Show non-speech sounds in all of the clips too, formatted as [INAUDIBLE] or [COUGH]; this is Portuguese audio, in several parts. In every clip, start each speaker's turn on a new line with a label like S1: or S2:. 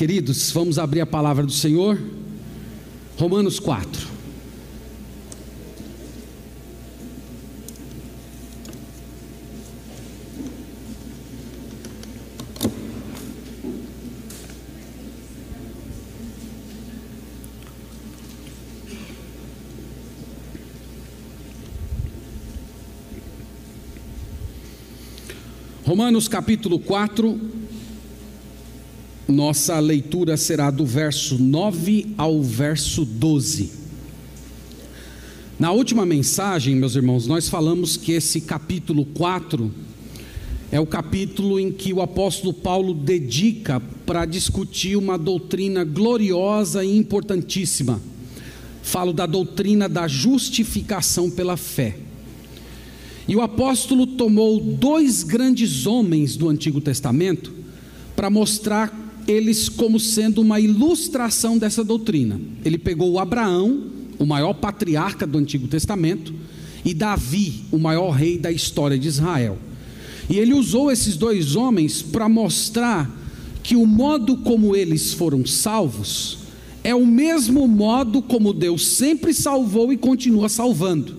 S1: queridos, vamos abrir a palavra do Senhor. Romanos 4. Romanos capítulo 4, nossa leitura será do verso 9 ao verso 12. Na última mensagem, meus irmãos, nós falamos que esse capítulo 4 é o capítulo em que o apóstolo Paulo dedica para discutir uma doutrina gloriosa e importantíssima. Falo da doutrina da justificação pela fé. E o apóstolo tomou dois grandes homens do Antigo Testamento para mostrar eles como sendo uma ilustração dessa doutrina. Ele pegou Abraão, o maior patriarca do Antigo Testamento, e Davi, o maior rei da história de Israel. E ele usou esses dois homens para mostrar que o modo como eles foram salvos é o mesmo modo como Deus sempre salvou e continua salvando.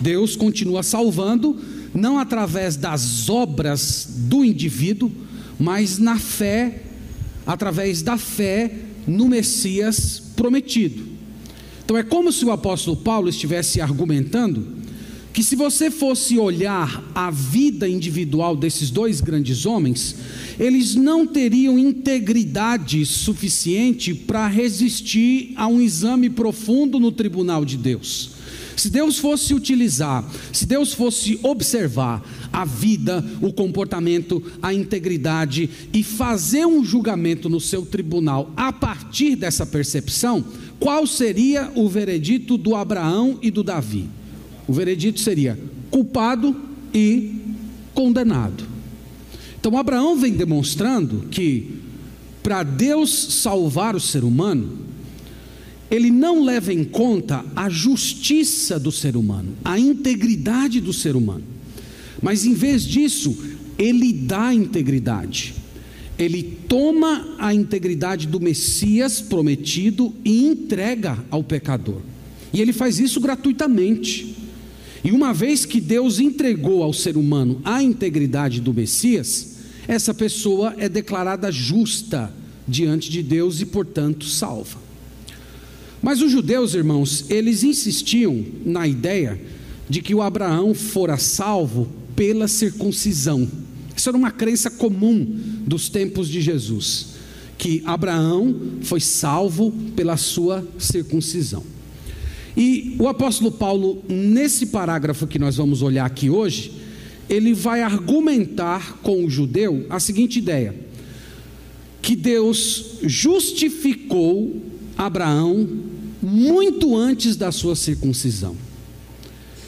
S1: Deus continua salvando, não através das obras do indivíduo, mas na fé, através da fé no Messias prometido. Então é como se o apóstolo Paulo estivesse argumentando que se você fosse olhar a vida individual desses dois grandes homens, eles não teriam integridade suficiente para resistir a um exame profundo no tribunal de Deus. Se Deus fosse utilizar, se Deus fosse observar a vida, o comportamento, a integridade e fazer um julgamento no seu tribunal a partir dessa percepção, qual seria o veredito do Abraão e do Davi? O veredito seria culpado e condenado. Então Abraão vem demonstrando que para Deus salvar o ser humano, ele não leva em conta a justiça do ser humano, a integridade do ser humano. Mas em vez disso, ele dá integridade. Ele toma a integridade do Messias prometido e entrega ao pecador. E ele faz isso gratuitamente. E uma vez que Deus entregou ao ser humano a integridade do Messias, essa pessoa é declarada justa diante de Deus e, portanto, salva. Mas os judeus, irmãos, eles insistiam na ideia de que o Abraão fora salvo pela circuncisão. Isso era uma crença comum dos tempos de Jesus, que Abraão foi salvo pela sua circuncisão. E o apóstolo Paulo, nesse parágrafo que nós vamos olhar aqui hoje, ele vai argumentar com o judeu a seguinte ideia: que Deus justificou Abraão muito antes da sua circuncisão.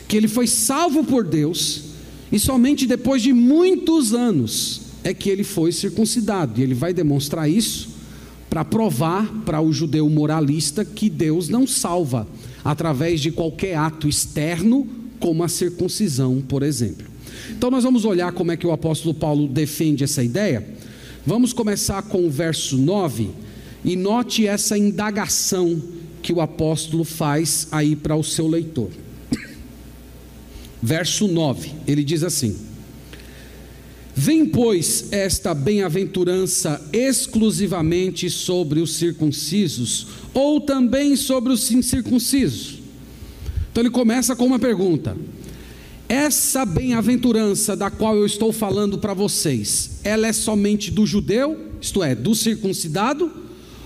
S1: Que ele foi salvo por Deus e somente depois de muitos anos é que ele foi circuncidado. E ele vai demonstrar isso para provar para o judeu moralista que Deus não salva através de qualquer ato externo, como a circuncisão, por exemplo. Então nós vamos olhar como é que o apóstolo Paulo defende essa ideia. Vamos começar com o verso 9 e note essa indagação que o apóstolo faz aí para o seu leitor. Verso 9, ele diz assim: Vem, pois, esta bem-aventurança exclusivamente sobre os circuncisos, ou também sobre os incircuncisos? Então ele começa com uma pergunta: Essa bem-aventurança da qual eu estou falando para vocês, ela é somente do judeu, isto é, do circuncidado,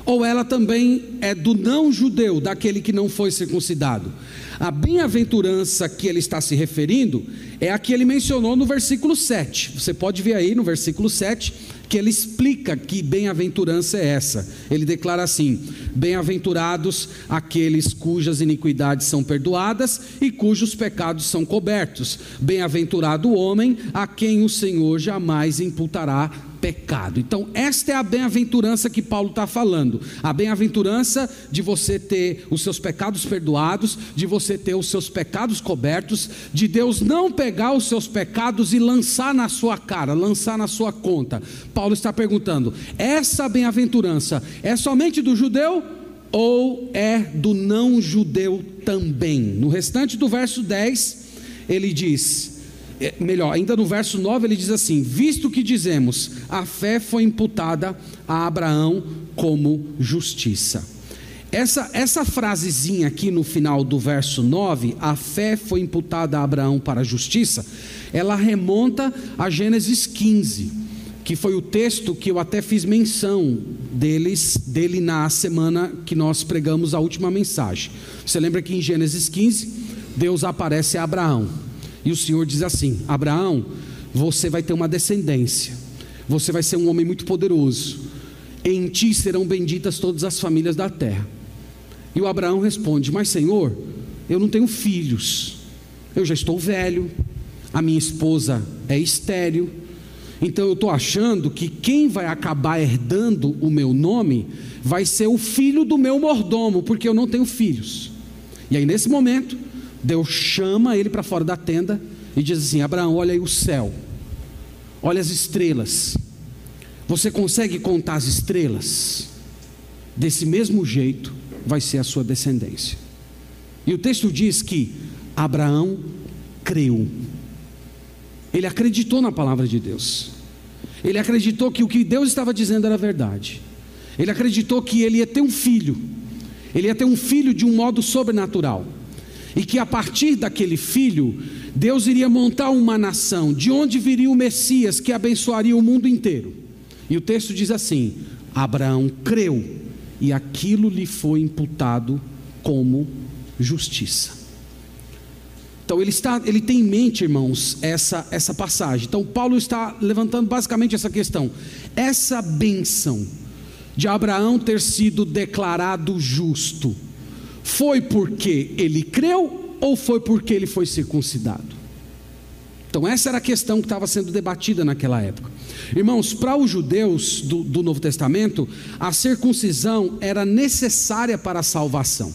S1: ou ela também é do não judeu, daquele que não foi circuncidado? A bem-aventurança que ele está se referindo é a que ele mencionou no versículo 7. Você pode ver aí no versículo 7 que ele explica que bem-aventurança é essa. Ele declara assim: Bem-aventurados aqueles cujas iniquidades são perdoadas e cujos pecados são cobertos. Bem-aventurado o homem a quem o Senhor jamais imputará pecado. Então, esta é a bem-aventurança que Paulo está falando. A bem-aventurança de você ter os seus pecados perdoados, de você ter os seus pecados cobertos, de Deus não pegar os seus pecados e lançar na sua cara, lançar na sua conta. Paulo está perguntando: essa bem-aventurança é somente do judeu? Ou é do não judeu também? No restante do verso 10, ele diz: é, melhor, ainda no verso 9 ele diz assim: Visto que dizemos, a fé foi imputada a Abraão como justiça. Essa, essa frasezinha aqui no final do verso 9, a fé foi imputada a Abraão para a justiça, ela remonta a Gênesis 15, que foi o texto que eu até fiz menção deles, dele na semana que nós pregamos a última mensagem. Você lembra que em Gênesis 15, Deus aparece a Abraão. E o Senhor diz assim: Abraão, você vai ter uma descendência, você vai ser um homem muito poderoso, em ti serão benditas todas as famílias da terra. E o Abraão responde: Mas Senhor, eu não tenho filhos, eu já estou velho, a minha esposa é estéril, então eu estou achando que quem vai acabar herdando o meu nome vai ser o filho do meu mordomo, porque eu não tenho filhos. E aí nesse momento, Deus chama ele para fora da tenda e diz assim: Abraão, olha aí o céu, olha as estrelas. Você consegue contar as estrelas? Desse mesmo jeito vai ser a sua descendência. E o texto diz que Abraão creu. Ele acreditou na palavra de Deus. Ele acreditou que o que Deus estava dizendo era verdade. Ele acreditou que ele ia ter um filho. Ele ia ter um filho de um modo sobrenatural e que a partir daquele filho, Deus iria montar uma nação, de onde viria o Messias que abençoaria o mundo inteiro. E o texto diz assim: Abraão creu, e aquilo lhe foi imputado como justiça. Então ele está, ele tem em mente, irmãos, essa essa passagem. Então Paulo está levantando basicamente essa questão. Essa benção de Abraão ter sido declarado justo foi porque ele creu ou foi porque ele foi circuncidado? Então, essa era a questão que estava sendo debatida naquela época. Irmãos, para os judeus do, do Novo Testamento, a circuncisão era necessária para a salvação.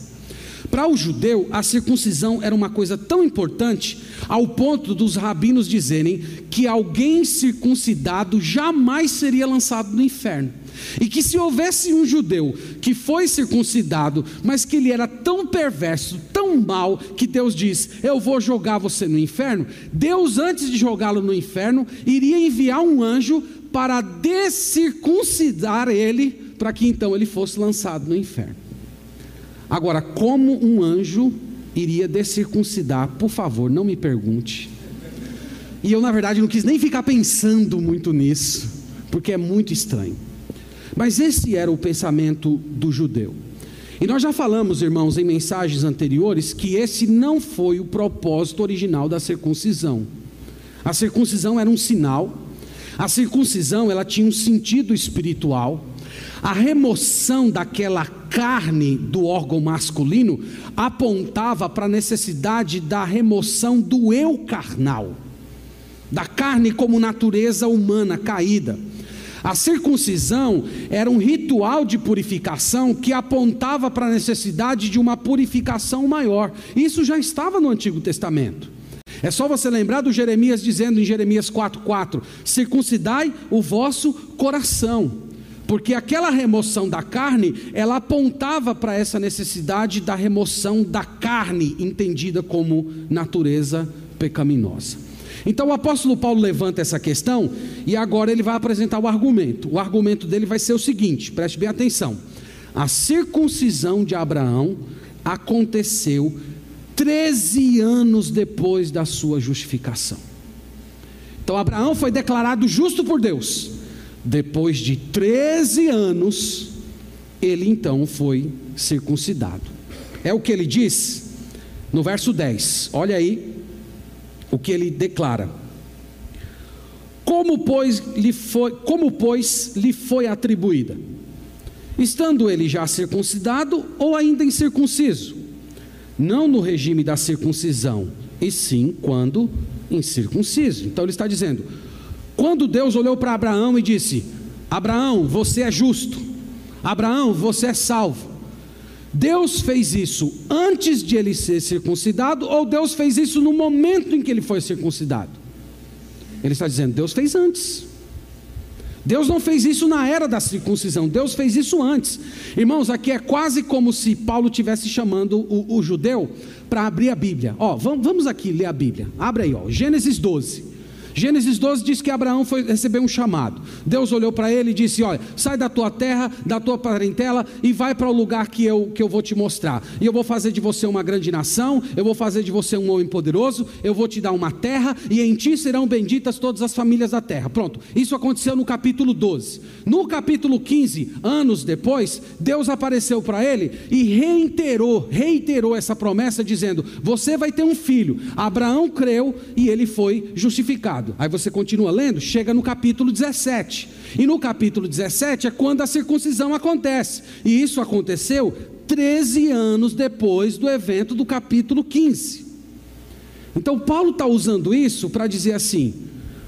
S1: Para o judeu, a circuncisão era uma coisa tão importante ao ponto dos rabinos dizerem que alguém circuncidado jamais seria lançado no inferno. E que se houvesse um judeu que foi circuncidado, mas que ele era tão perverso, tão mau, que Deus diz: Eu vou jogar você no inferno. Deus, antes de jogá-lo no inferno, iria enviar um anjo para descircuncidar ele, para que então ele fosse lançado no inferno. Agora, como um anjo iria descircuncidar? Por favor, não me pergunte. E eu, na verdade, não quis nem ficar pensando muito nisso, porque é muito estranho. Mas esse era o pensamento do judeu. E nós já falamos, irmãos, em mensagens anteriores, que esse não foi o propósito original da circuncisão. A circuncisão era um sinal, a circuncisão ela tinha um sentido espiritual. A remoção daquela carne do órgão masculino apontava para a necessidade da remoção do eu carnal, da carne como natureza humana caída. A circuncisão era um ritual de purificação que apontava para a necessidade de uma purificação maior. Isso já estava no Antigo Testamento. É só você lembrar do Jeremias dizendo em Jeremias 4:4: "Circuncidai o vosso coração". Porque aquela remoção da carne, ela apontava para essa necessidade da remoção da carne, entendida como natureza pecaminosa. Então o apóstolo Paulo levanta essa questão e agora ele vai apresentar o argumento. O argumento dele vai ser o seguinte: preste bem atenção. A circuncisão de Abraão aconteceu 13 anos depois da sua justificação. Então Abraão foi declarado justo por Deus. Depois de 13 anos, ele então foi circuncidado. É o que ele diz no verso 10. Olha aí, o que ele declara. Como pois lhe foi, como pois lhe foi atribuída? Estando ele já circuncidado ou ainda incircunciso? Não no regime da circuncisão, e sim quando incircunciso. Então ele está dizendo: Quando Deus olhou para Abraão e disse: Abraão, você é justo. Abraão, você é salvo. Deus fez isso antes de ele ser circuncidado ou Deus fez isso no momento em que ele foi circuncidado? Ele está dizendo: Deus fez antes. Deus não fez isso na era da circuncisão, Deus fez isso antes. Irmãos, aqui é quase como se Paulo estivesse chamando o, o judeu para abrir a Bíblia. Ó, vamos, vamos aqui ler a Bíblia. Abre aí, ó, Gênesis 12. Gênesis 12 diz que Abraão foi receber um chamado. Deus olhou para ele e disse: Olha, sai da tua terra, da tua parentela e vai para o lugar que eu, que eu vou te mostrar. E eu vou fazer de você uma grande nação, eu vou fazer de você um homem poderoso, eu vou te dar uma terra e em ti serão benditas todas as famílias da terra. Pronto, isso aconteceu no capítulo 12. No capítulo 15, anos depois, Deus apareceu para ele e reiterou, reiterou essa promessa, dizendo: Você vai ter um filho. Abraão creu e ele foi justificado pecado. Aí você continua lendo, chega no capítulo 17. E no capítulo 17 é quando a circuncisão acontece. E isso aconteceu 13 anos depois do evento do capítulo 15. Então Paulo está usando isso para dizer assim: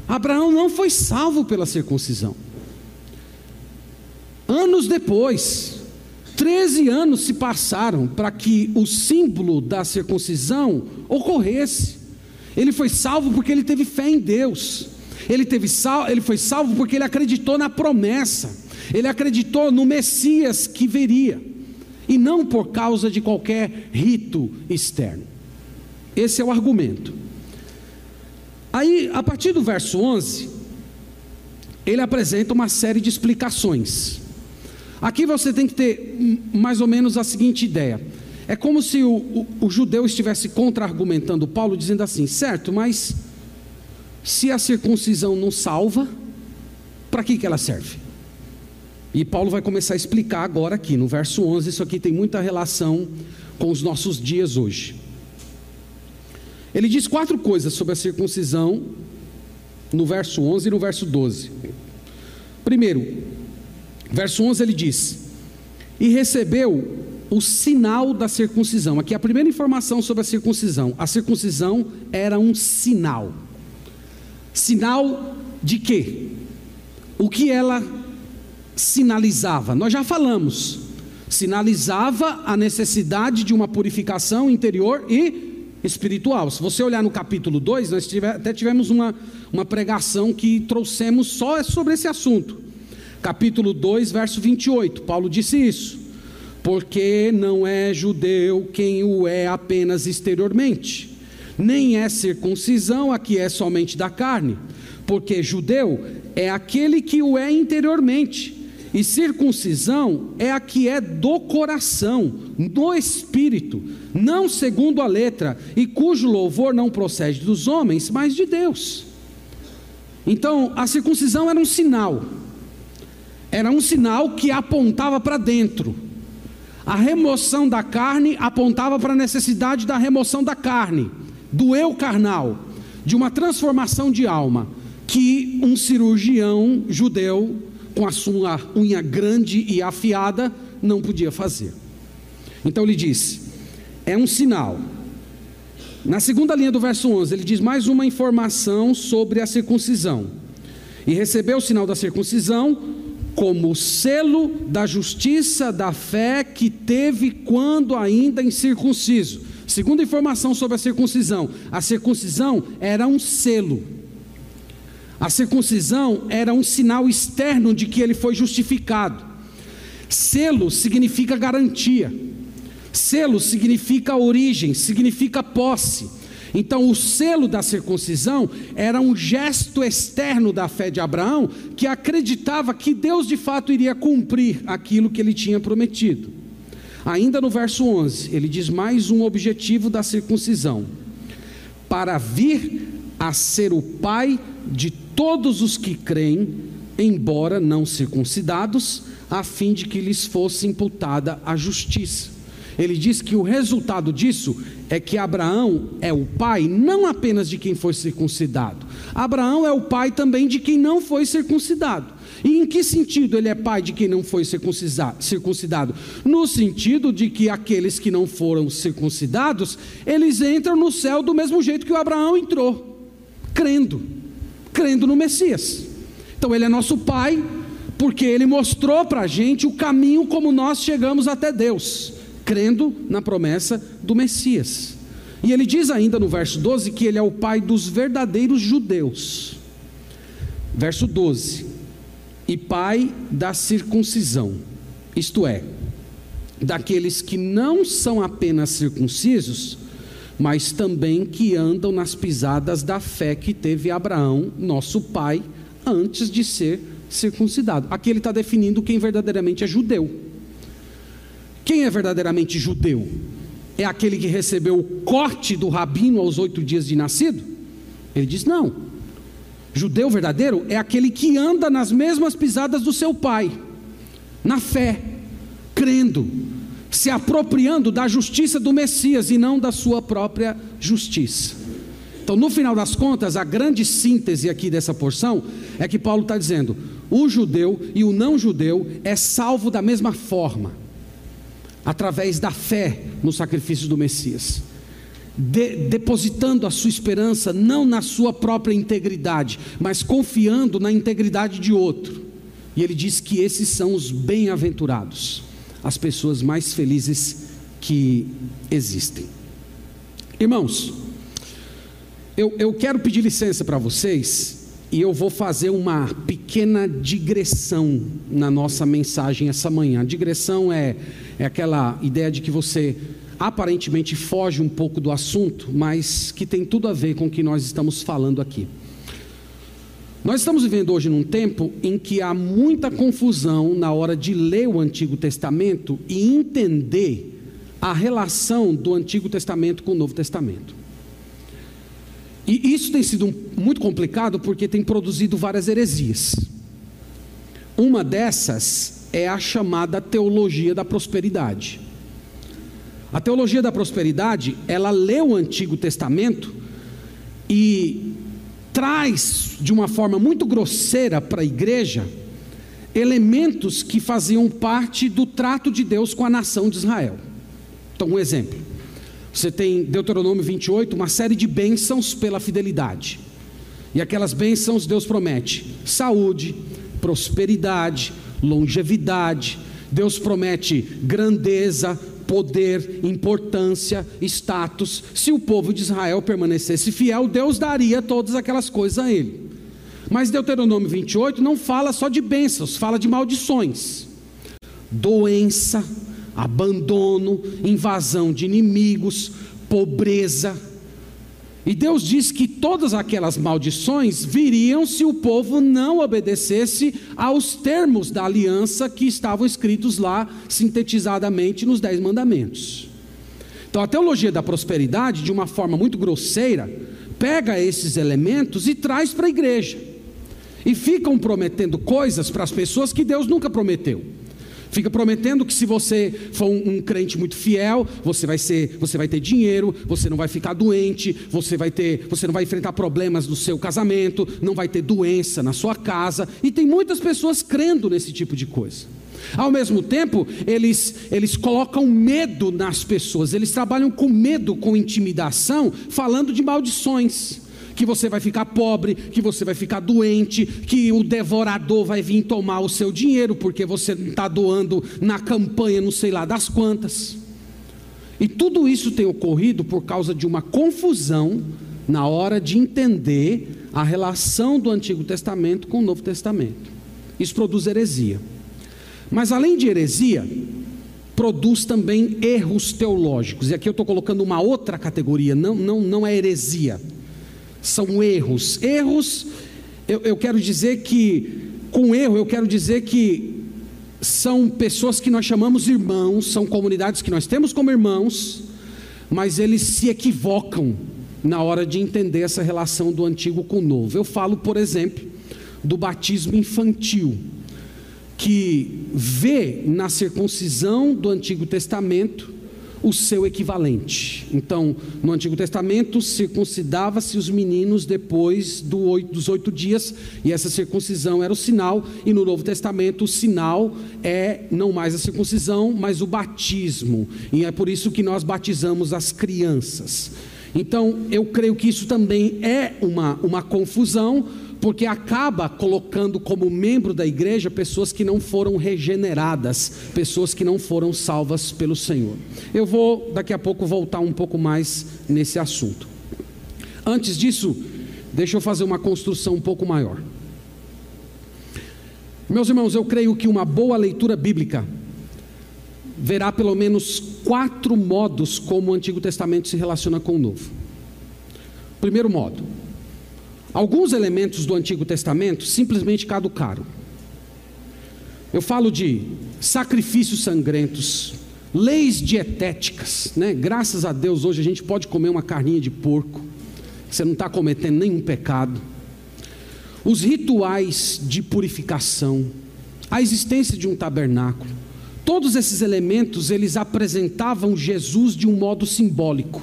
S1: Abraão não foi salvo pela circuncisão. Anos depois, 13 anos se passaram para que o símbolo da circuncisão ocorresse. Ele foi salvo porque ele teve fé em Deus. Ele, teve sal, ele foi salvo porque ele acreditou na promessa. Ele acreditou no Messias que viria. E não por causa de qualquer rito externo. Esse é o argumento. Aí, a partir do verso 11, ele apresenta uma série de explicações. Aqui você tem que ter mais ou menos a seguinte ideia: é como se o, o, o judeu estivesse contra-argumentando Paulo, dizendo assim: certo, mas se a circuncisão não salva, para que, que ela serve? E Paulo vai começar a explicar agora aqui, no verso 11, isso aqui tem muita relação com os nossos dias hoje. Ele diz quatro coisas sobre a circuncisão no verso 11 e no verso 12. Primeiro, verso 11 ele diz: E recebeu o sinal da circuncisão. Aqui a primeira informação sobre a circuncisão. A circuncisão era um sinal. Sinal de quê? O que ela sinalizava? Nós já falamos. Sinalizava a necessidade de uma purificação interior e espiritual. Se você olhar no capítulo 2, nós tive, até tivemos uma, uma pregação que trouxemos só sobre esse assunto. Capítulo 2, verso 28. Paulo disse isso porque não é judeu quem o é apenas exteriormente, nem é circuncisão a que é somente da carne, porque judeu é aquele que o é interiormente, e circuncisão é a que é do coração, do espírito, não segundo a letra, e cujo louvor não procede dos homens, mas de Deus. Então, a circuncisão era um sinal, era um sinal que apontava para dentro a remoção da carne apontava para a necessidade da remoção da carne, do eu carnal, de uma transformação de alma, que um cirurgião judeu, com a sua unha grande e afiada, não podia fazer. Então ele disse: é um sinal. Na segunda linha do verso 11, ele diz mais uma informação sobre a circuncisão. E recebeu o sinal da circuncisão como selo da justiça da fé que teve quando ainda incircunciso. Segunda informação sobre a circuncisão: a circuncisão era um selo. A circuncisão era um sinal externo de que ele foi justificado. Selo significa garantia. Selo significa origem, significa posse. Então, o selo da circuncisão era um gesto externo da fé de Abraão, que acreditava que Deus de fato iria cumprir aquilo que ele tinha prometido. Ainda no verso 11, ele diz mais um objetivo da circuncisão: para vir a ser o pai de todos os que creem, embora não circuncidados, a fim de que lhes fosse imputada a justiça. Ele diz que o resultado disso é que Abraão é o pai não apenas de quem foi circuncidado, Abraão é o pai também de quem não foi circuncidado. E em que sentido ele é pai de quem não foi circuncidado? No sentido de que aqueles que não foram circuncidados, eles entram no céu do mesmo jeito que o Abraão entrou, crendo, crendo no Messias. Então ele é nosso pai, porque ele mostrou para a gente o caminho como nós chegamos até Deus, crendo na promessa do Messias. E ele diz ainda no verso 12 que ele é o pai dos verdadeiros judeus. Verso 12: e pai da circuncisão, isto é, daqueles que não são apenas circuncisos, mas também que andam nas pisadas da fé que teve Abraão, nosso pai, antes de ser circuncidado. Aqui ele está definindo quem verdadeiramente é judeu. Quem é verdadeiramente judeu? É aquele que recebeu o corte do rabino aos oito dias de nascido? Ele diz: não. Judeu verdadeiro é aquele que anda nas mesmas pisadas do seu pai, na fé, crendo, se apropriando da justiça do Messias e não da sua própria justiça. Então, no final das contas, a grande síntese aqui dessa porção é que Paulo está dizendo: o judeu e o não judeu é salvo da mesma forma, através da fé no sacrifício do Messias. De, depositando a sua esperança não na sua própria integridade, mas confiando na integridade de outro. E ele diz que esses são os bem-aventurados as pessoas mais felizes que existem. Irmãos, eu, eu quero pedir licença para vocês e eu vou fazer uma pequena digressão na nossa mensagem essa manhã. A digressão é, é aquela ideia de que você aparentemente foge um pouco do assunto, mas que tem tudo a ver com o que nós estamos falando aqui. Nós estamos vivendo hoje num tempo em que há muita confusão na hora de ler o Antigo Testamento e entender a relação do Antigo Testamento com o Novo Testamento. E isso tem sido muito complicado porque tem produzido várias heresias. Uma dessas é a chamada teologia da prosperidade. A teologia da prosperidade, ela lê o Antigo Testamento e traz de uma forma muito grosseira para a igreja elementos que faziam parte do trato de Deus com a nação de Israel. Então, um exemplo. Você tem Deuteronômio 28, uma série de bênçãos pela fidelidade. E aquelas bênçãos Deus promete: saúde, prosperidade, longevidade. Deus promete grandeza, poder, importância, status. Se o povo de Israel permanecesse fiel, Deus daria todas aquelas coisas a ele. Mas Deuteronômio 28 não fala só de bênçãos, fala de maldições. Doença, abandono, invasão de inimigos, pobreza e Deus diz que todas aquelas maldições viriam se o povo não obedecesse aos termos da aliança que estavam escritos lá, sintetizadamente nos Dez Mandamentos. Então, a teologia da prosperidade, de uma forma muito grosseira, pega esses elementos e traz para a igreja. E ficam prometendo coisas para as pessoas que Deus nunca prometeu. Fica prometendo que se você for um, um, crente muito fiel, você vai ser, você vai ter dinheiro, você não vai ficar doente, você vai ter, você não vai enfrentar problemas no seu casamento, não vai ter doença na sua casa, e tem muitas pessoas crendo nesse tipo de coisa. Ao mesmo tempo, eles, eles colocam medo nas pessoas, eles trabalham com medo, com intimidação, falando de maldições que você vai ficar pobre, que você vai ficar doente, que o devorador vai vir tomar o seu dinheiro porque você está doando na campanha, não sei lá das quantas. E tudo isso tem ocorrido por causa de uma confusão na hora de entender a relação do Antigo Testamento com o Novo Testamento. Isso produz heresia. Mas além de heresia, produz também erros teológicos. E aqui eu estou colocando uma outra categoria, não, não, não é heresia são erros. Erros, eu, eu quero dizer que, com erro, eu quero dizer que são pessoas que nós chamamos irmãos, são comunidades que nós temos como irmãos, mas eles se equivocam na hora de entender essa relação do antigo com o novo. Eu falo, por exemplo, do batismo infantil, que vê na circuncisão do Antigo Testamento o seu equivalente. Então, no Antigo Testamento, circuncidava-se os meninos depois do oito, dos oito dias, e essa circuncisão era o sinal, e no Novo Testamento, o sinal é não mais a circuncisão, mas o batismo, e é por isso que nós batizamos as crianças. Então, eu creio que isso também é uma, uma confusão, porque acaba colocando como membro da igreja pessoas que não foram regeneradas, pessoas que não foram salvas pelo Senhor. Eu vou daqui a pouco voltar um pouco mais nesse assunto. Antes disso, deixa eu fazer uma construção um pouco maior. Meus irmãos, eu creio que uma boa leitura bíblica verá pelo menos quatro modos como o Antigo Testamento se relaciona com o Novo. Primeiro modo, alguns elementos do Antigo Testamento simplesmente caducaram. Eu falo de sacrifícios sangrentos, leis dietéticas, né? Graças a Deus hoje a gente pode comer uma carninha de porco, você não está cometendo nenhum pecado. Os rituais de purificação, a existência de um tabernáculo, Todos esses elementos eles apresentavam Jesus de um modo simbólico.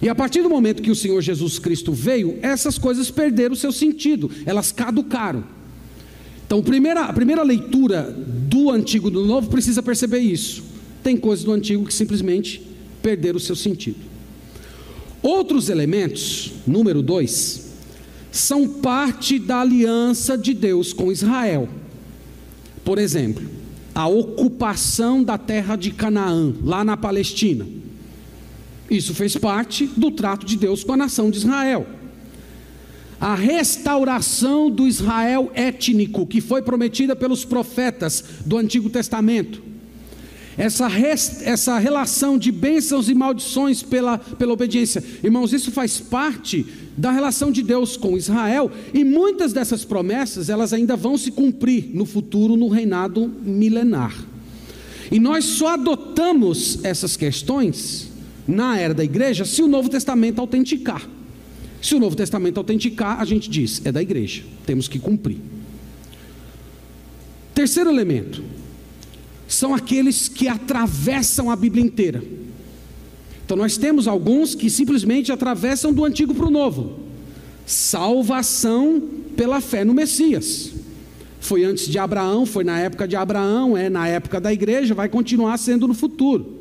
S1: E a partir do momento que o Senhor Jesus Cristo veio, essas coisas perderam seu sentido, elas caducaram. Então, primeira, a primeira leitura do Antigo e do Novo precisa perceber isso. Tem coisas do Antigo que simplesmente perderam o seu sentido. Outros elementos, número dois, são parte da aliança de Deus com Israel. Por exemplo, a ocupação da terra de Canaã, lá na Palestina. Isso fez parte do trato de Deus com a nação de Israel. A restauração do Israel étnico, que foi prometida pelos profetas do Antigo Testamento. Essa, essa relação de bênçãos e maldições pela, pela obediência. Irmãos, isso faz parte da relação de Deus com Israel, e muitas dessas promessas, elas ainda vão se cumprir no futuro no reinado milenar. E nós só adotamos essas questões na era da igreja se o Novo Testamento autenticar. Se o Novo Testamento autenticar, a gente diz, é da igreja, temos que cumprir. Terceiro elemento, são aqueles que atravessam a Bíblia inteira. Então nós temos alguns que simplesmente atravessam do antigo para o novo. Salvação pela fé no Messias. Foi antes de Abraão, foi na época de Abraão, é na época da igreja, vai continuar sendo no futuro.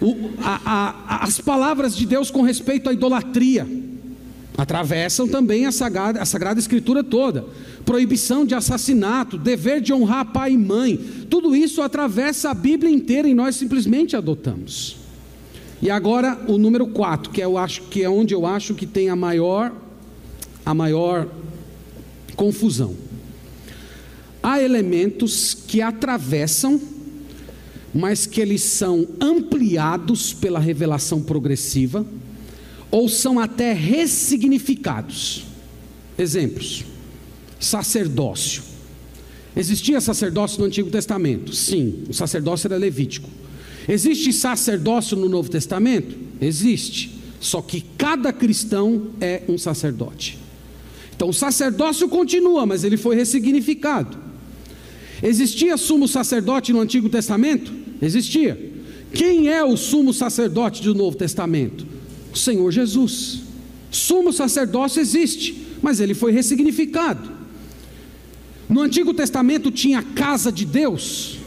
S1: O, a, a, as palavras de Deus com respeito à idolatria atravessam também a sagrada, a sagrada Escritura toda. Proibição de assassinato, dever de honrar pai e mãe, tudo isso atravessa a Bíblia inteira e nós simplesmente adotamos. E agora o número 4, que, é, acho, que é onde eu acho que tem a maior, a maior confusão. Há elementos que atravessam, mas que eles são ampliados pela revelação progressiva, ou são até ressignificados. Exemplos: sacerdócio. Existia sacerdócio no Antigo Testamento? Sim, o sacerdócio era levítico. Existe sacerdócio no Novo Testamento? Existe. Só que cada cristão é um sacerdote. Então o sacerdócio continua, mas ele foi ressignificado. Existia sumo sacerdote no Antigo Testamento? Existia. Quem é o sumo sacerdote do Novo Testamento? O Senhor Jesus. Sumo sacerdócio existe, mas ele foi ressignificado. No Antigo Testamento tinha casa de Deus?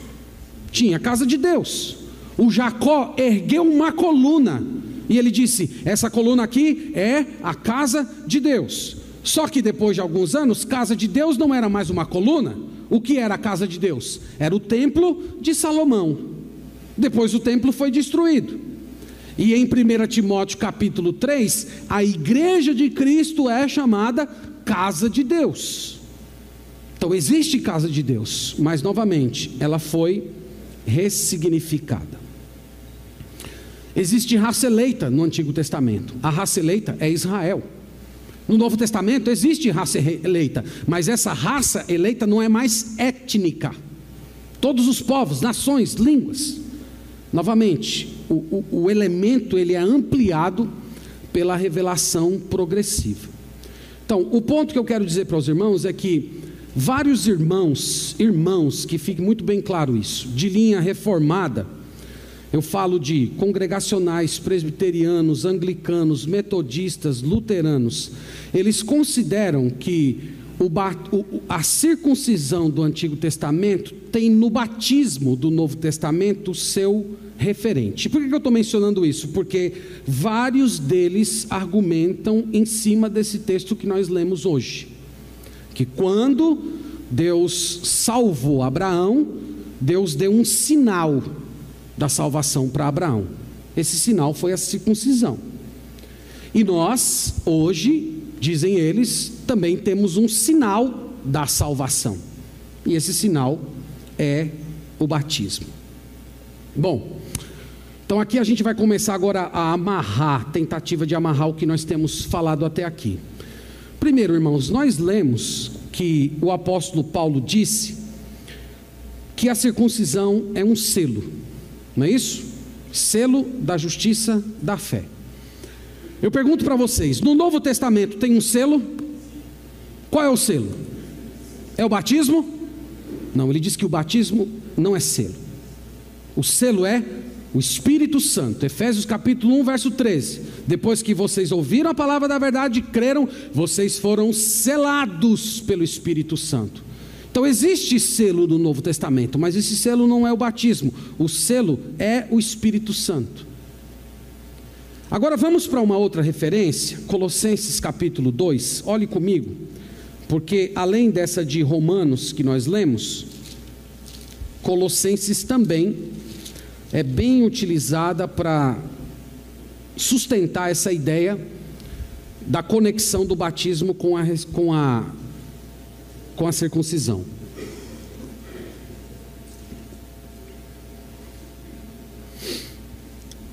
S1: Tinha casa de Deus o Jacó ergueu uma coluna e ele disse: Essa coluna aqui é a casa de Deus. Só que depois de alguns anos, casa de Deus não era mais uma coluna. O que era a casa de Deus? Era o templo de Salomão. Depois o templo foi destruído. E em 1 Timóteo capítulo 3, a igreja de Cristo é chamada casa de Deus. Então existe casa de Deus, mas novamente ela foi ressignificada. Existe raça eleita no Antigo Testamento. A raça eleita é Israel. No Novo Testamento existe raça eleita, mas essa raça eleita não é mais étnica. Todos os povos, nações, línguas. Novamente, o, o, o elemento ele é ampliado pela revelação progressiva. Então, o ponto que eu quero dizer para os irmãos é que vários irmãos, irmãos, que fique muito bem claro isso, de linha reformada, eu falo de congregacionais, presbiterianos, anglicanos, metodistas, luteranos. Eles consideram que a circuncisão do Antigo Testamento tem no batismo do Novo Testamento seu referente. Por que eu estou mencionando isso? Porque vários deles argumentam em cima desse texto que nós lemos hoje. Que quando Deus salvou Abraão, Deus deu um sinal da salvação para Abraão. Esse sinal foi a circuncisão. E nós, hoje, dizem eles, também temos um sinal da salvação. E esse sinal é o batismo. Bom, então aqui a gente vai começar agora a amarrar, tentativa de amarrar o que nós temos falado até aqui. Primeiro, irmãos, nós lemos que o apóstolo Paulo disse que a circuncisão é um selo, não é isso? Selo da justiça da fé. Eu pergunto para vocês: no Novo Testamento tem um selo? Qual é o selo? É o batismo? Não, ele diz que o batismo não é selo. O selo é o Espírito Santo. Efésios capítulo 1, verso 13. Depois que vocês ouviram a palavra da verdade e creram, vocês foram selados pelo Espírito Santo. Então existe selo no Novo Testamento, mas esse selo não é o batismo. O selo é o Espírito Santo. Agora vamos para uma outra referência, Colossenses capítulo 2. Olhe comigo, porque além dessa de Romanos que nós lemos, Colossenses também é bem utilizada para sustentar essa ideia da conexão do batismo com a, com a, com a circuncisão.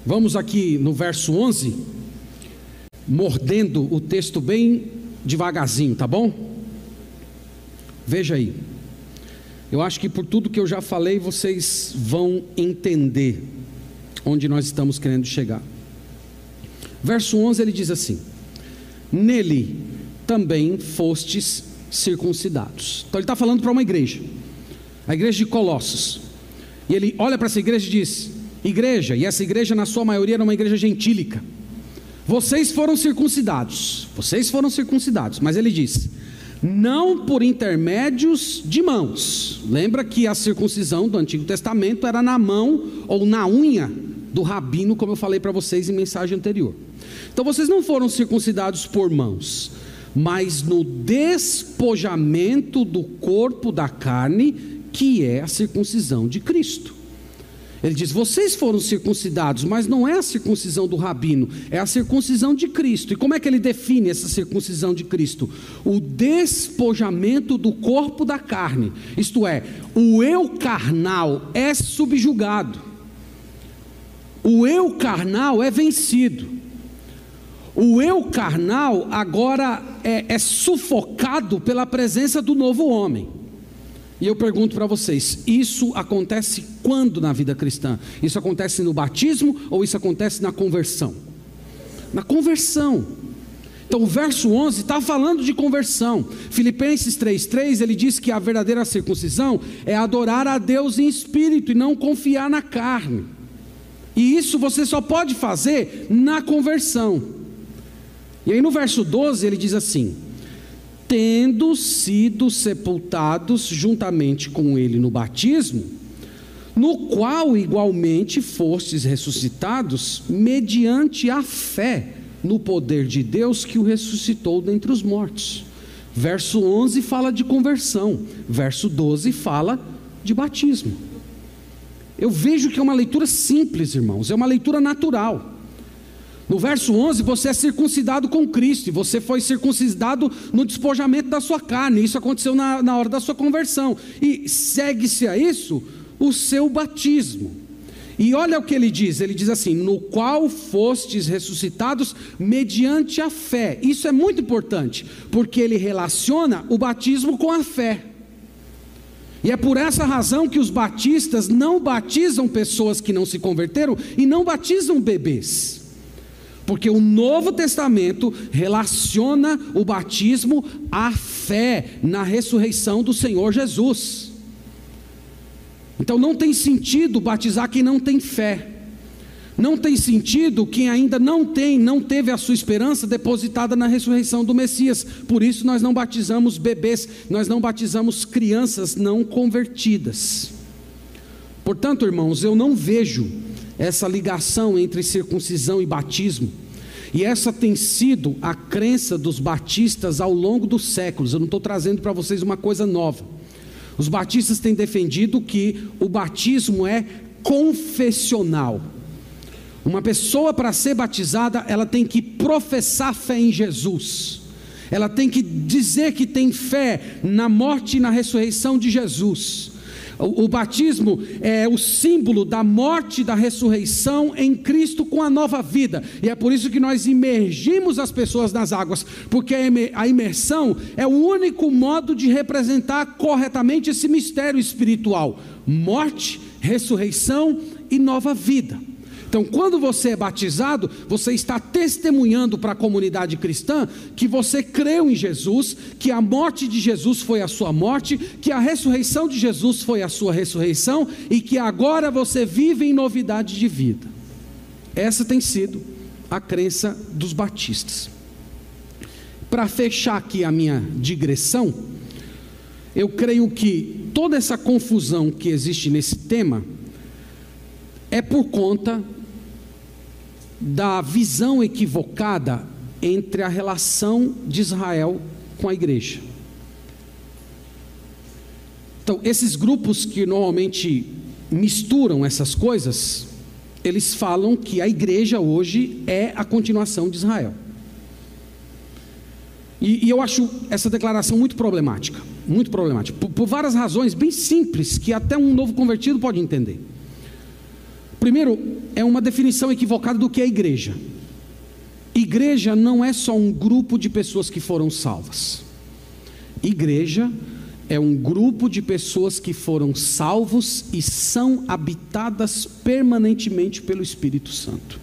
S1: Vamos aqui no verso 11, mordendo o texto bem devagarzinho, tá bom? Veja aí. Eu acho que por tudo que eu já falei, vocês vão entender onde nós estamos querendo chegar. Verso 11 ele diz assim: Nele também fostes circuncidados. Então ele está falando para uma igreja, a igreja de Colossos. E ele olha para essa igreja e diz: igreja, e essa igreja, na sua maioria, era uma igreja gentílica. Vocês foram circuncidados, vocês foram circuncidados, mas ele diz: não por intermédios de mãos. Lembra que a circuncisão do Antigo Testamento era na mão ou na unha do rabino, como eu falei para vocês em mensagem anterior. Então vocês não foram circuncidados por mãos, mas no despojamento do corpo da carne, que é a circuncisão de Cristo. Ele diz: vocês foram circuncidados, mas não é a circuncisão do rabino, é a circuncisão de Cristo. E como é que ele define essa circuncisão de Cristo? O despojamento do corpo da carne, isto é, o eu carnal é subjugado, o eu carnal é vencido. O eu carnal agora é, é sufocado pela presença do novo homem. E eu pergunto para vocês: isso acontece quando na vida cristã? Isso acontece no batismo ou isso acontece na conversão? Na conversão. Então o verso 11 está falando de conversão. Filipenses 3,3 ele diz que a verdadeira circuncisão é adorar a Deus em espírito e não confiar na carne. E isso você só pode fazer na conversão. E aí no verso 12 ele diz assim: tendo sido sepultados juntamente com ele no batismo, no qual igualmente fostes ressuscitados mediante a fé no poder de Deus que o ressuscitou dentre os mortos. Verso 11 fala de conversão, verso 12 fala de batismo. Eu vejo que é uma leitura simples, irmãos, é uma leitura natural. No verso 11, você é circuncidado com Cristo, você foi circuncidado no despojamento da sua carne, isso aconteceu na, na hora da sua conversão, e segue-se a isso o seu batismo. E olha o que ele diz: ele diz assim: no qual fostes ressuscitados mediante a fé. Isso é muito importante, porque ele relaciona o batismo com a fé. E é por essa razão que os batistas não batizam pessoas que não se converteram e não batizam bebês. Porque o Novo Testamento relaciona o batismo à fé na ressurreição do Senhor Jesus. Então não tem sentido batizar quem não tem fé. Não tem sentido quem ainda não tem, não teve a sua esperança depositada na ressurreição do Messias. Por isso nós não batizamos bebês, nós não batizamos crianças não convertidas. Portanto, irmãos, eu não vejo essa ligação entre circuncisão e batismo. E essa tem sido a crença dos batistas ao longo dos séculos. Eu não estou trazendo para vocês uma coisa nova. Os batistas têm defendido que o batismo é confessional. Uma pessoa para ser batizada, ela tem que professar fé em Jesus. Ela tem que dizer que tem fé na morte e na ressurreição de Jesus. O, o, batismo é o símbolo da morte da ressurreição em Cristo com a nova vida. E é por isso que nós imergimos as pessoas nas águas, porque a imersão é o único modo de representar corretamente esse mistério espiritual: morte, ressurreição e nova vida. Então, quando você é batizado, você está testemunhando para a comunidade cristã que você creu em Jesus, que a morte de Jesus foi a sua morte, que a ressurreição de Jesus foi a sua ressurreição e que agora você vive em novidade de vida. Essa tem sido a crença dos batistas. Para fechar aqui a minha digressão, eu creio que toda essa confusão que existe nesse tema é por conta da visão equivocada entre a relação de Israel com a igreja. Então, esses grupos que normalmente misturam essas coisas, eles falam que a igreja hoje é a continuação de Israel. E, e eu acho essa declaração muito problemática, muito problemática, por, por várias razões bem simples que até um novo convertido pode entender. Primeiro, é uma definição equivocada do que é igreja. Igreja não é só um grupo de pessoas que foram salvas. Igreja é um grupo de pessoas que foram salvos e são habitadas permanentemente pelo Espírito Santo.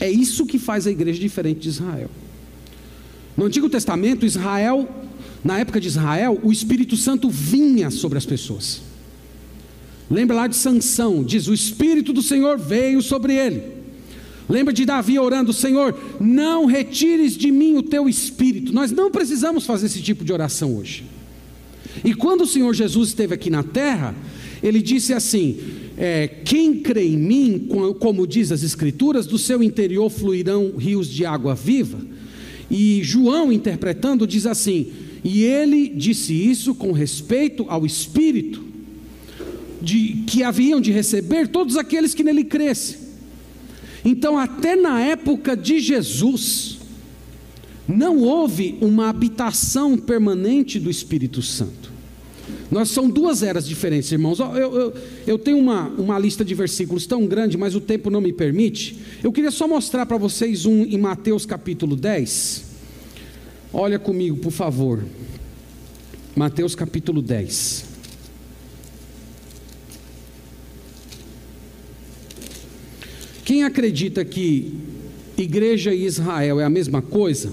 S1: É isso que faz a igreja diferente de Israel. No Antigo Testamento, Israel, na época de Israel, o Espírito Santo vinha sobre as pessoas. Lembra lá de Sansão, diz: "O espírito do Senhor veio sobre ele". Lembra de Davi orando: "Senhor, não retires de mim o teu espírito". Nós não precisamos fazer esse tipo de oração hoje. E quando o Senhor Jesus esteve aqui na terra, ele disse assim: é, quem crê em mim, como diz as Escrituras, do seu interior fluirão rios de água viva. E João, interpretando, diz assim: e ele disse isso com respeito ao Espírito de, que haviam de receber todos aqueles que nele crescem. Então, até na época de Jesus, não houve uma habitação permanente do Espírito Santo. Nós são duas eras diferentes, irmãos. Eu, eu, eu tenho uma, uma lista de versículos tão grande, mas o tempo não me permite. Eu queria só mostrar para vocês um em Mateus capítulo 10. Olha comigo, por favor. Mateus capítulo 10. Quem acredita que igreja e Israel é a mesma coisa,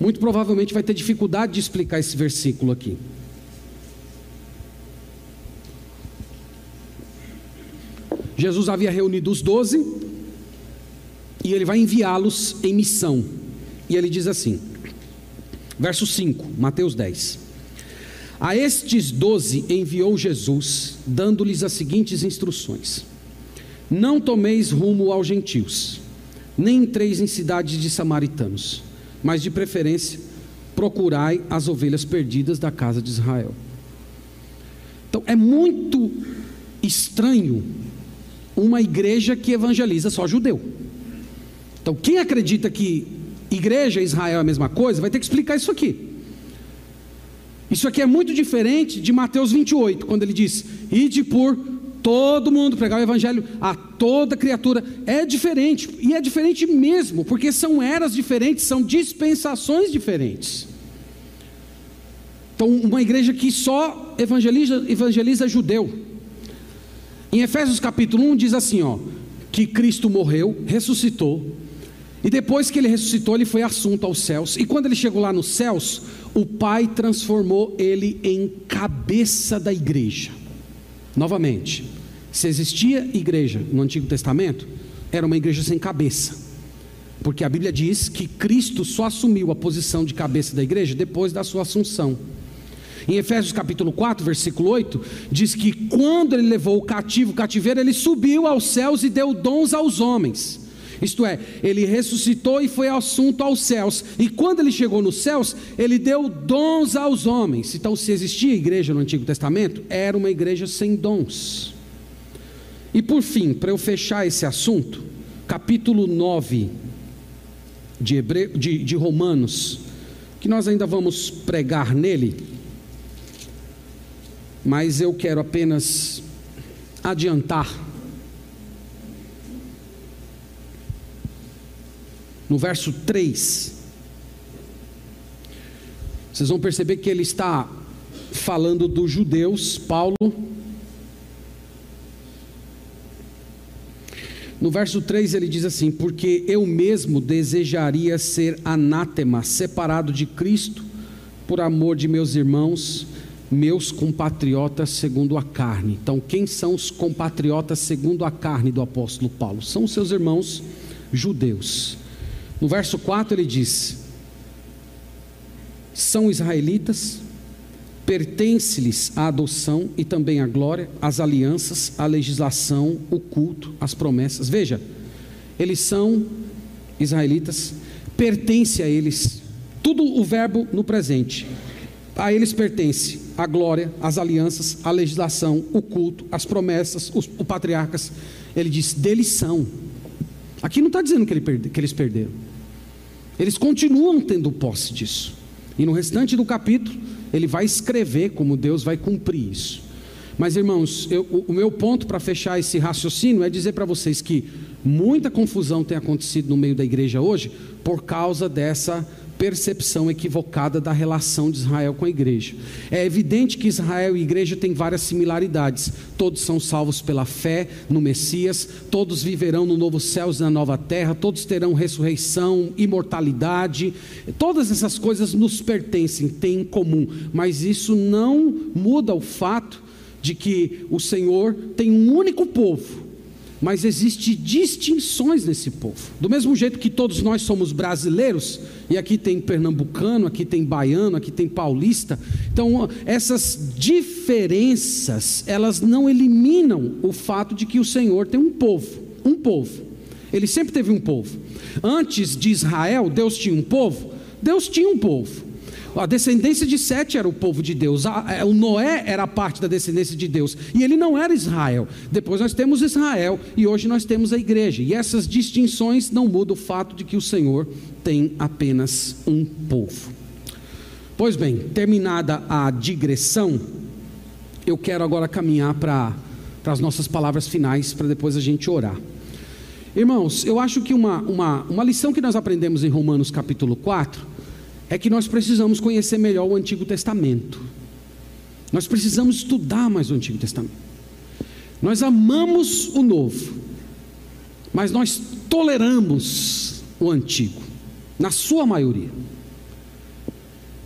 S1: muito provavelmente vai ter dificuldade de explicar esse versículo aqui. Jesus havia reunido os doze e ele vai enviá-los em missão. E ele diz assim, verso 5, Mateus 10: A estes doze enviou Jesus, dando-lhes as seguintes instruções não tomeis rumo aos gentios, nem entreis em cidades de samaritanos, mas de preferência procurai as ovelhas perdidas da casa de Israel. Então é muito estranho uma igreja que evangeliza só judeu. Então quem acredita que igreja e Israel é a mesma coisa, vai ter que explicar isso aqui. Isso aqui é muito diferente de Mateus 28, quando ele diz: Ide por todo mundo, pregar o evangelho a toda criatura. É diferente, e é diferente mesmo, porque são eras diferentes, são dispensações diferentes. Então, uma igreja que só evangeliza, evangeliza judeu. Em Efésios capítulo 1 diz assim, ó, que Cristo morreu, ressuscitou, e depois que ele ressuscitou, ele foi assunto aos céus. E quando ele chegou lá nos céus, o Pai transformou ele em cabeça da igreja. Novamente, Se existia igreja no Antigo Testamento, era uma igreja sem cabeça. Porque a Bíblia diz que Cristo só assumiu a posição de cabeça da igreja depois da sua assunção. Em Efésios capítulo 4, versículo 8, diz que quando ele levou o cativo o cativeiro, ele subiu aos céus e deu dons aos homens. Isto é, ele ressuscitou e foi assunto aos céus. E quando ele chegou nos céus, ele deu dons aos homens. Então, se existia igreja no Antigo Testamento, era uma igreja sem dons. E por fim, para eu fechar esse assunto, capítulo 9 de, Hebre... de, de Romanos, que nós ainda vamos pregar nele, mas eu quero apenas adiantar no verso 3, vocês vão perceber que ele está falando dos judeus, Paulo. No verso 3 ele diz assim: Porque eu mesmo desejaria ser anátema, separado de Cristo, por amor de meus irmãos, meus compatriotas segundo a carne. Então, quem são os compatriotas segundo a carne do apóstolo Paulo? São os seus irmãos judeus. No verso 4 ele diz: São israelitas, pertence-lhes a adoção e também a glória, as alianças, a legislação, o culto, as promessas. Veja, eles são israelitas, pertence a eles, tudo o verbo no presente. A eles pertence a glória, as alianças, a legislação, o culto, as promessas, os, o patriarcas. Ele diz: deles são. Aqui não está dizendo que, ele, que eles perderam. Eles continuam tendo posse disso. E no restante do capítulo, ele vai escrever como Deus vai cumprir isso. Mas, irmãos, eu, o, o meu ponto para fechar esse raciocínio é dizer para vocês que muita confusão tem acontecido no meio da igreja hoje por causa dessa percepção equivocada da relação de Israel com a igreja. É evidente que Israel e igreja têm várias similaridades. Todos são salvos pela fé no Messias, todos viverão no novo céu e na nova terra, todos terão ressurreição, imortalidade. Todas essas coisas nos pertencem, têm em comum, mas isso não muda o fato de que o Senhor tem um único povo mas existem distinções nesse povo. Do mesmo jeito que todos nós somos brasileiros, e aqui tem pernambucano, aqui tem baiano, aqui tem paulista. Então, essas diferenças, elas não eliminam o fato de que o Senhor tem um povo, um povo. Ele sempre teve um povo. Antes de Israel, Deus tinha um povo? Deus tinha um povo. A descendência de Sete era o povo de Deus. É, o Noé era parte da descendência de Deus. E ele não era Israel. Depois nós temos Israel e hoje nós temos a igreja. E essas distinções não mudam o fato de que o Senhor tem apenas um povo. Pois bem, terminada a digressão, eu quero agora caminhar para as nossas palavras finais, para depois a gente orar. Irmãos, eu acho que uma, uma, uma lição que nós aprendemos em Romanos capítulo 4 é que nós precisamos conhecer melhor o Antigo Testamento. Nós precisamos estudar mais o Antigo Testamento. Nós amamos o Novo, mas nós toleramos o Antigo, na sua maioria.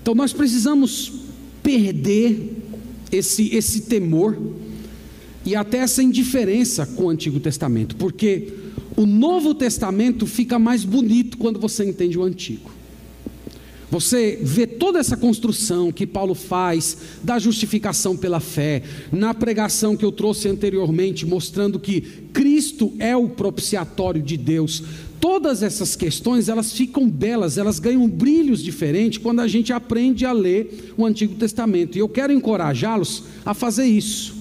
S1: Então nós precisamos perder esse, esse temor e até essa indiferença com o Antigo Testamento, porque o Novo Testamento fica mais bonito quando você entende o Antigo. Você vê toda essa construção que Paulo faz da justificação pela fé, na pregação que eu trouxe anteriormente, mostrando que Cristo é o propiciatório de Deus. Todas essas questões, elas ficam belas, elas ganham brilhos diferentes quando a gente aprende a ler o Antigo Testamento. E eu quero encorajá-los a fazer isso.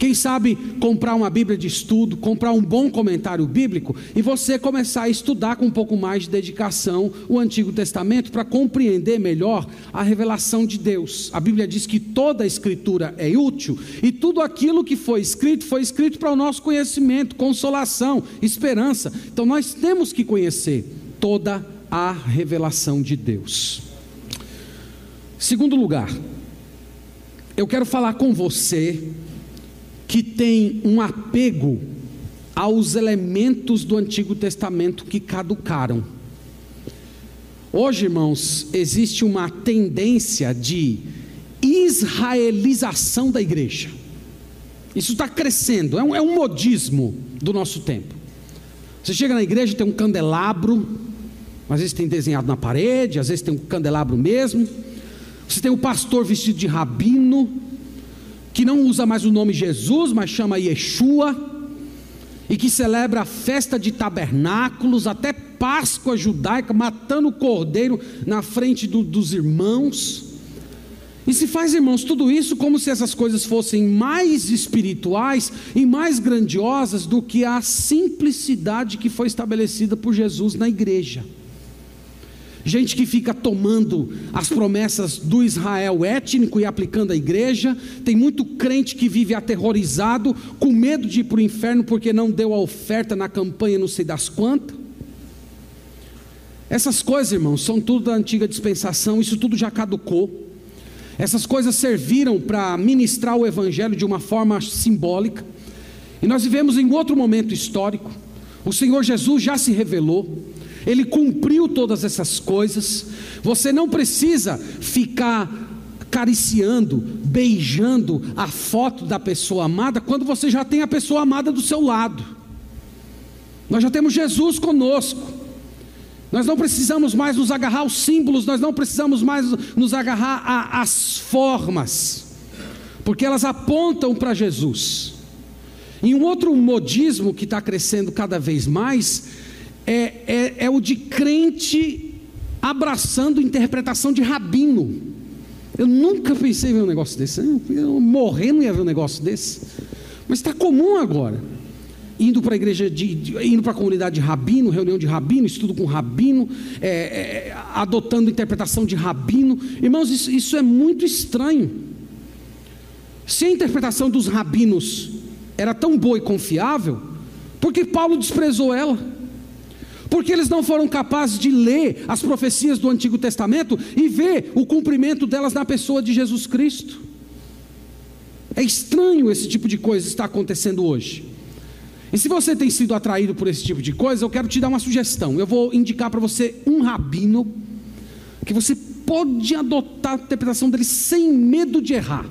S1: Quem sabe comprar uma Bíblia de estudo, comprar um bom comentário bíblico e você começar a estudar com um pouco mais de dedicação o Antigo Testamento para compreender melhor a revelação de Deus. A Bíblia diz que toda a Escritura é útil e tudo aquilo que foi escrito foi escrito para o nosso conhecimento, consolação, esperança. Então nós temos que conhecer toda a revelação de Deus. Segundo lugar, eu quero falar com você que tem um apego aos elementos do Antigo Testamento que caducaram. Hoje, irmãos, existe uma tendência de israelização da igreja. Isso está crescendo, é um, é um modismo do nosso tempo. Você chega na igreja tem um candelabro, às vezes tem desenhado na parede, às vezes tem um candelabro mesmo. Você tem o pastor vestido de rabino, que não usa mais o nome Jesus, mas chama Yeshua, e que celebra a festa de tabernáculos, até Páscoa judaica, matando o cordeiro na frente do, dos irmãos. E se faz, irmãos, tudo isso como se essas coisas fossem mais espirituais e mais grandiosas do que a simplicidade que foi estabelecida por Jesus na igreja. Gente que fica tomando as promessas do Israel étnico e aplicando à igreja. Tem muito crente que vive aterrorizado, com medo de ir para o inferno porque não deu a oferta na campanha, não sei das quantas. Essas coisas, irmãos, são tudo da antiga dispensação, isso tudo já caducou. Essas coisas serviram para ministrar o Evangelho de uma forma simbólica. E nós vivemos em outro momento histórico. O Senhor Jesus já se revelou, Ele cumpriu todas essas coisas. Você não precisa ficar acariciando, beijando a foto da pessoa amada, quando você já tem a pessoa amada do seu lado. Nós já temos Jesus conosco. Nós não precisamos mais nos agarrar aos símbolos, nós não precisamos mais nos agarrar às formas, porque elas apontam para Jesus. E um outro modismo que está crescendo cada vez mais é, é, é o de crente abraçando interpretação de rabino. Eu nunca pensei em ver um negócio desse. Eu morrer não ia ver um negócio desse. Mas está comum agora indo para a igreja, de, de, indo para a comunidade de rabino, reunião de rabino, estudo com rabino, é, é, adotando interpretação de rabino. Irmãos, isso, isso é muito estranho. Se a interpretação dos rabinos era tão boa e confiável, por que Paulo desprezou ela? Porque eles não foram capazes de ler as profecias do Antigo Testamento e ver o cumprimento delas na pessoa de Jesus Cristo. É estranho esse tipo de coisa estar acontecendo hoje. E se você tem sido atraído por esse tipo de coisa, eu quero te dar uma sugestão. Eu vou indicar para você um rabino que você pode adotar a interpretação dele sem medo de errar.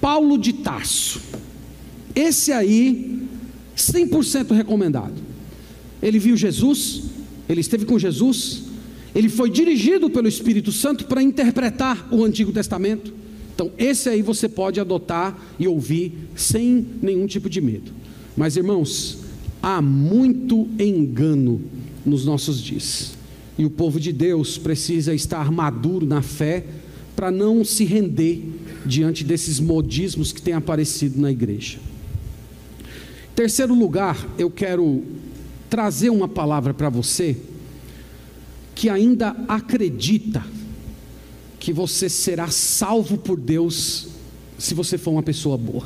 S1: Paulo de Tarso. Esse aí, 100% recomendado. Ele viu Jesus, ele esteve com Jesus, ele foi dirigido pelo Espírito Santo para interpretar o Antigo Testamento. Então, esse aí você pode adotar e ouvir sem nenhum tipo de medo. Mas irmãos, há muito engano nos nossos dias. E o povo de Deus precisa estar maduro na fé para não se render diante desses modismos que têm aparecido na igreja. Terceiro lugar, eu quero trazer uma palavra para você que ainda acredita que você será salvo por Deus se você for uma pessoa boa.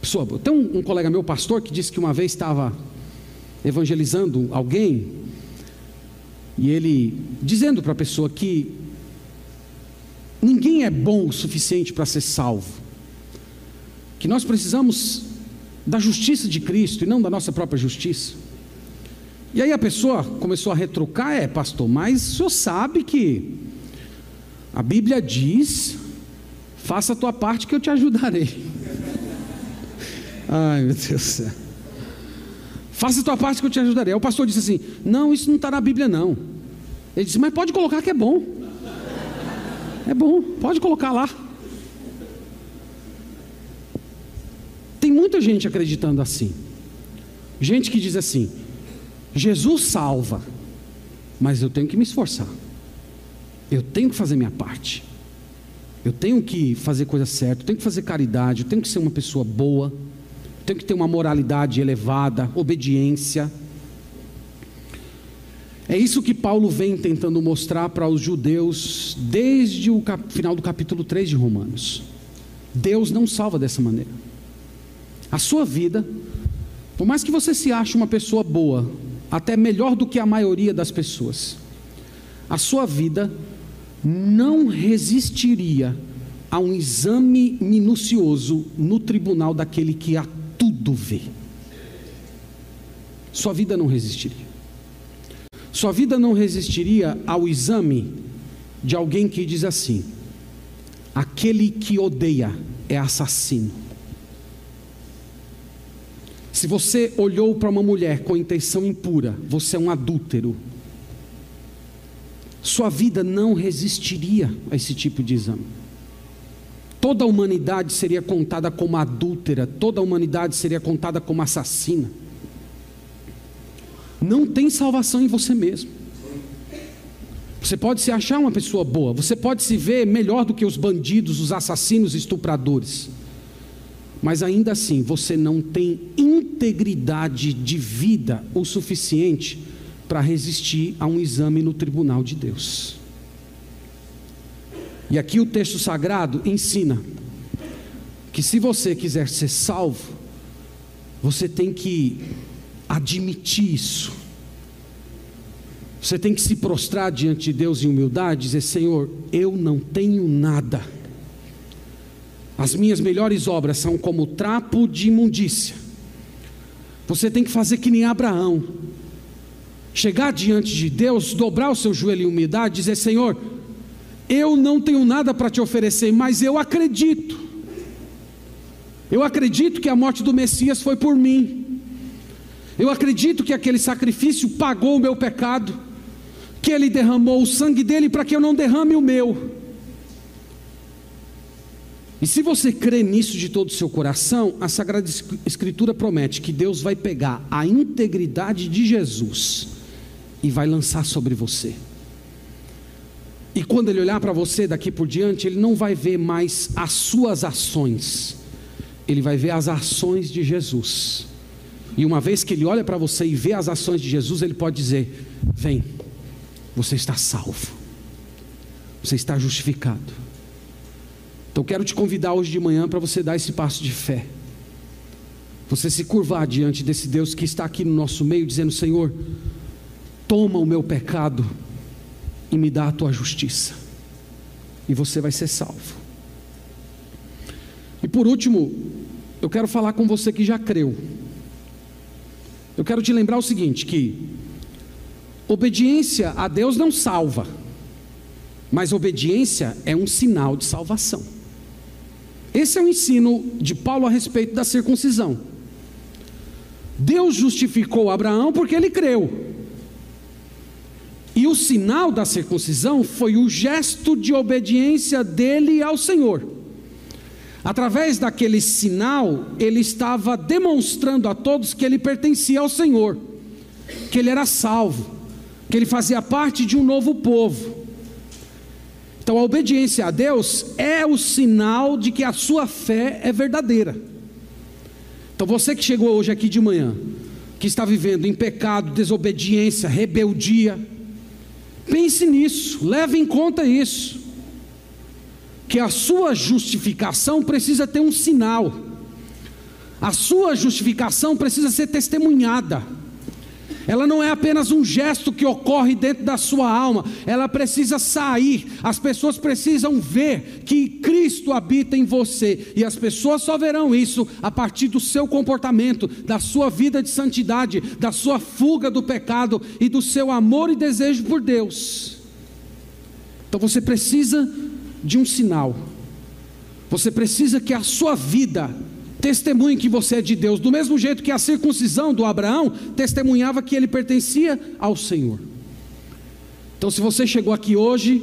S1: Pessoa, tem um, um colega meu, pastor, que disse que uma vez estava evangelizando alguém e ele dizendo para a pessoa que ninguém é bom o suficiente para ser salvo, que nós precisamos da justiça de Cristo e não da nossa própria justiça. E aí a pessoa começou a retrucar: é, pastor, mas o senhor sabe que a Bíblia diz: faça a tua parte que eu te ajudarei. [LAUGHS] Ai, meu Deus do céu. Faça a tua parte que eu te ajudarei. Aí o pastor disse assim: Não, isso não está na Bíblia, não. Ele disse: Mas pode colocar que é bom. É bom, pode colocar lá. Tem muita gente acreditando assim. Gente que diz assim: Jesus salva, mas eu tenho que me esforçar. Eu tenho que fazer minha parte. Eu tenho que fazer coisa certa, eu tenho que fazer caridade, eu tenho que ser uma pessoa boa tem que ter uma moralidade elevada, obediência. É isso que Paulo vem tentando mostrar para os judeus desde o final do capítulo 3 de Romanos. Deus não salva dessa maneira. A sua vida, por mais que você se ache uma pessoa boa, até melhor do que a maioria das pessoas, a sua vida não resistiria a um exame minucioso no tribunal daquele que a tudo vê. Sua vida não resistiria. Sua vida não resistiria ao exame de alguém que diz assim: aquele que odeia é assassino. Se você olhou para uma mulher com intenção impura, você é um adúltero. Sua vida não resistiria a esse tipo de exame. Toda a humanidade seria contada como adúltera, toda a humanidade seria contada como assassina. Não tem salvação em você mesmo. Você pode se achar uma pessoa boa, você pode se ver melhor do que os bandidos, os assassinos, estupradores. Mas ainda assim, você não tem integridade de vida o suficiente para resistir a um exame no tribunal de Deus. E aqui o texto sagrado ensina que se você quiser ser salvo, você tem que admitir isso. Você tem que se prostrar diante de Deus em humildade e dizer: Senhor, eu não tenho nada. As minhas melhores obras são como trapo de imundícia. Você tem que fazer que nem Abraão. Chegar diante de Deus, dobrar o seu joelho em humildade, dizer: Senhor, eu não tenho nada para te oferecer, mas eu acredito. Eu acredito que a morte do Messias foi por mim. Eu acredito que aquele sacrifício pagou o meu pecado que Ele derramou o sangue dele para que eu não derrame o meu. E se você crê nisso de todo o seu coração, a Sagrada Escritura promete que Deus vai pegar a integridade de Jesus e vai lançar sobre você. E quando Ele olhar para você daqui por diante, Ele não vai ver mais as suas ações, Ele vai ver as ações de Jesus. E uma vez que Ele olha para você e vê as ações de Jesus, Ele pode dizer: Vem você está salvo, você está justificado. Então quero te convidar hoje de manhã para você dar esse passo de fé. Você se curvar diante desse Deus que está aqui no nosso meio, dizendo: Senhor, toma o meu pecado e me dá a tua justiça, e você vai ser salvo. E por último, eu quero falar com você que já creu. Eu quero te lembrar o seguinte: que Obediência a Deus não salva, mas obediência é um sinal de salvação. Esse é o ensino de Paulo a respeito da circuncisão. Deus justificou Abraão porque ele creu. E o sinal da circuncisão foi o gesto de obediência dele ao Senhor. Através daquele sinal, ele estava demonstrando a todos que ele pertencia ao Senhor, que ele era salvo que ele fazia parte de um novo povo. Então a obediência a Deus é o sinal de que a sua fé é verdadeira. Então você que chegou hoje aqui de manhã, que está vivendo em pecado, desobediência, rebeldia, pense nisso, leve em conta isso. Que a sua justificação precisa ter um sinal. A sua justificação precisa ser testemunhada. Ela não é apenas um gesto que ocorre dentro da sua alma, ela precisa sair. As pessoas precisam ver que Cristo habita em você, e as pessoas só verão isso a partir do seu comportamento, da sua vida de santidade, da sua fuga do pecado e do seu amor e desejo por Deus. Então você precisa de um sinal. Você precisa que a sua vida testemunhe que você é de Deus, do mesmo jeito que a circuncisão do Abraão testemunhava que ele pertencia ao Senhor. Então, se você chegou aqui hoje,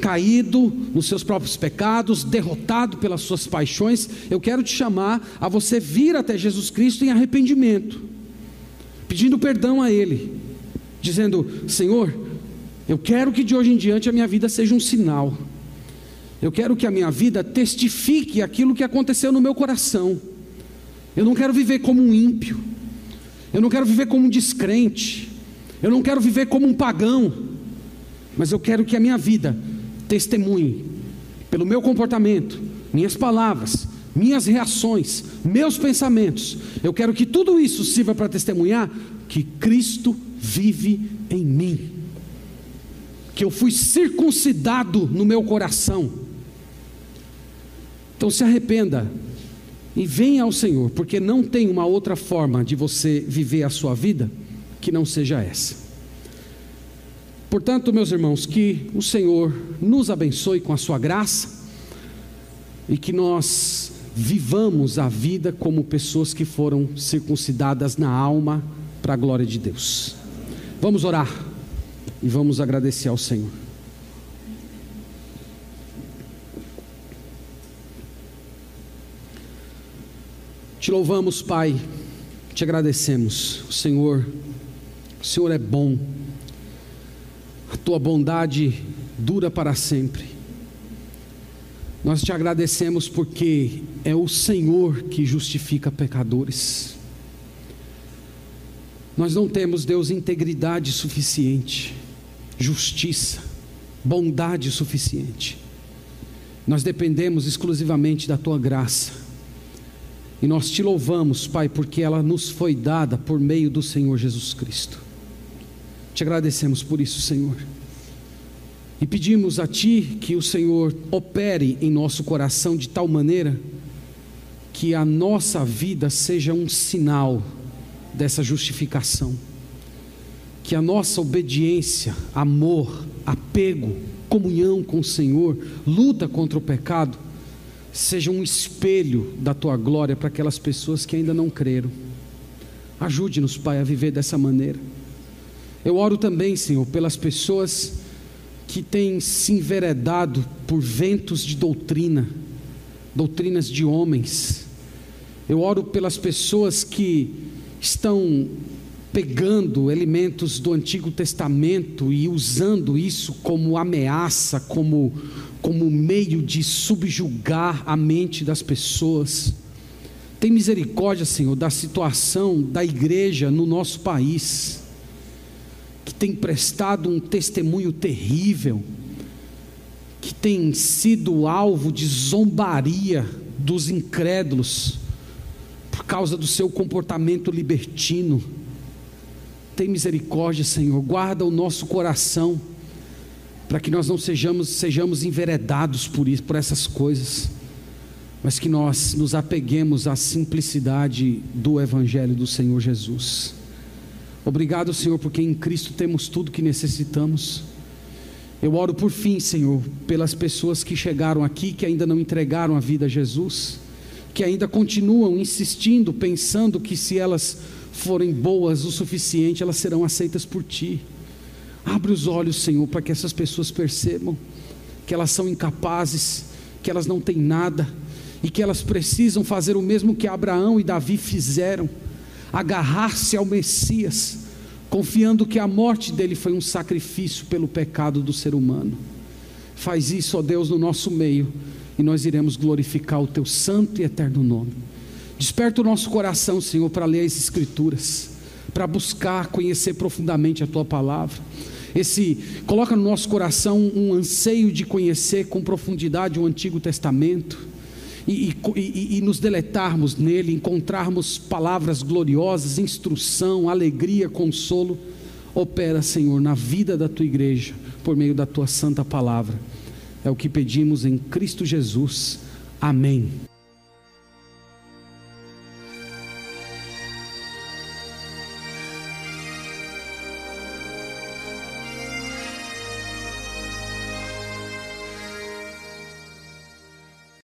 S1: caído nos seus próprios pecados, derrotado pelas suas paixões, eu quero te chamar a você vir até Jesus Cristo em arrependimento, pedindo perdão a Ele, dizendo: Senhor, eu quero que de hoje em diante a minha vida seja um sinal. Eu quero que a minha vida testifique aquilo que aconteceu no meu coração. Eu não quero viver como um ímpio. Eu não quero viver como um descrente. Eu não quero viver como um pagão. Mas eu quero que a minha vida testemunhe pelo meu comportamento, minhas palavras, minhas reações, meus pensamentos. Eu quero que tudo isso sirva para testemunhar que Cristo vive em mim. Que eu fui circuncidado no meu coração então se arrependa e venha ao Senhor, porque não tem uma outra forma de você viver a sua vida que não seja essa. Portanto, meus irmãos, que o Senhor nos abençoe com a sua graça e que nós vivamos a vida como pessoas que foram circuncidadas na alma para a glória de Deus. Vamos orar e vamos agradecer ao Senhor. Te louvamos, Pai, te agradecemos. O Senhor, o Senhor é bom, a tua bondade dura para sempre. Nós te agradecemos porque é o Senhor que justifica pecadores. Nós não temos, Deus, integridade suficiente, justiça, bondade suficiente. Nós dependemos exclusivamente da tua graça. E nós te louvamos, Pai, porque ela nos foi dada por meio do Senhor Jesus Cristo. Te agradecemos por isso, Senhor. E pedimos a Ti que o Senhor opere em nosso coração de tal maneira que a nossa vida seja um sinal dessa justificação. Que a nossa obediência, amor, apego, comunhão com o Senhor, luta contra o pecado, seja um espelho da tua glória para aquelas pessoas que ainda não creram. Ajude-nos, Pai, a viver dessa maneira. Eu oro também, Senhor, pelas pessoas que têm se enveredado por ventos de doutrina, doutrinas de homens. Eu oro pelas pessoas que estão pegando elementos do Antigo Testamento e usando isso como ameaça, como, como meio de subjugar a mente das pessoas. Tem misericórdia, Senhor, da situação da igreja no nosso país, que tem prestado um testemunho terrível, que tem sido alvo de zombaria dos incrédulos por causa do seu comportamento libertino. Tem misericórdia, Senhor, guarda o nosso coração, para que nós não sejamos, sejamos enveredados por isso, por essas coisas, mas que nós nos apeguemos à simplicidade do Evangelho do Senhor Jesus. Obrigado, Senhor, porque em Cristo temos tudo que necessitamos. Eu oro por fim, Senhor, pelas pessoas que chegaram aqui que ainda não entregaram a vida a Jesus que ainda continuam insistindo, pensando que se elas forem boas o suficiente, elas serão aceitas por ti. Abre os olhos, Senhor, para que essas pessoas percebam que elas são incapazes, que elas não têm nada e que elas precisam fazer o mesmo que Abraão e Davi fizeram: agarrar-se ao Messias, confiando que a morte dele foi um sacrifício pelo pecado do ser humano. Faz isso, ó Deus, no nosso meio e nós iremos glorificar o teu santo e eterno nome. Desperta o nosso coração, Senhor, para ler as Escrituras, para buscar conhecer profundamente a tua palavra. Esse coloca no nosso coração um anseio de conhecer com profundidade o Antigo Testamento. E, e, e, nos deletarmos nele, encontrarmos palavras gloriosas, instrução, alegria, consolo, opera, Senhor, na vida da tua igreja, por meio da tua santa palavra. É o que pedimos em Cristo Jesus. Amém.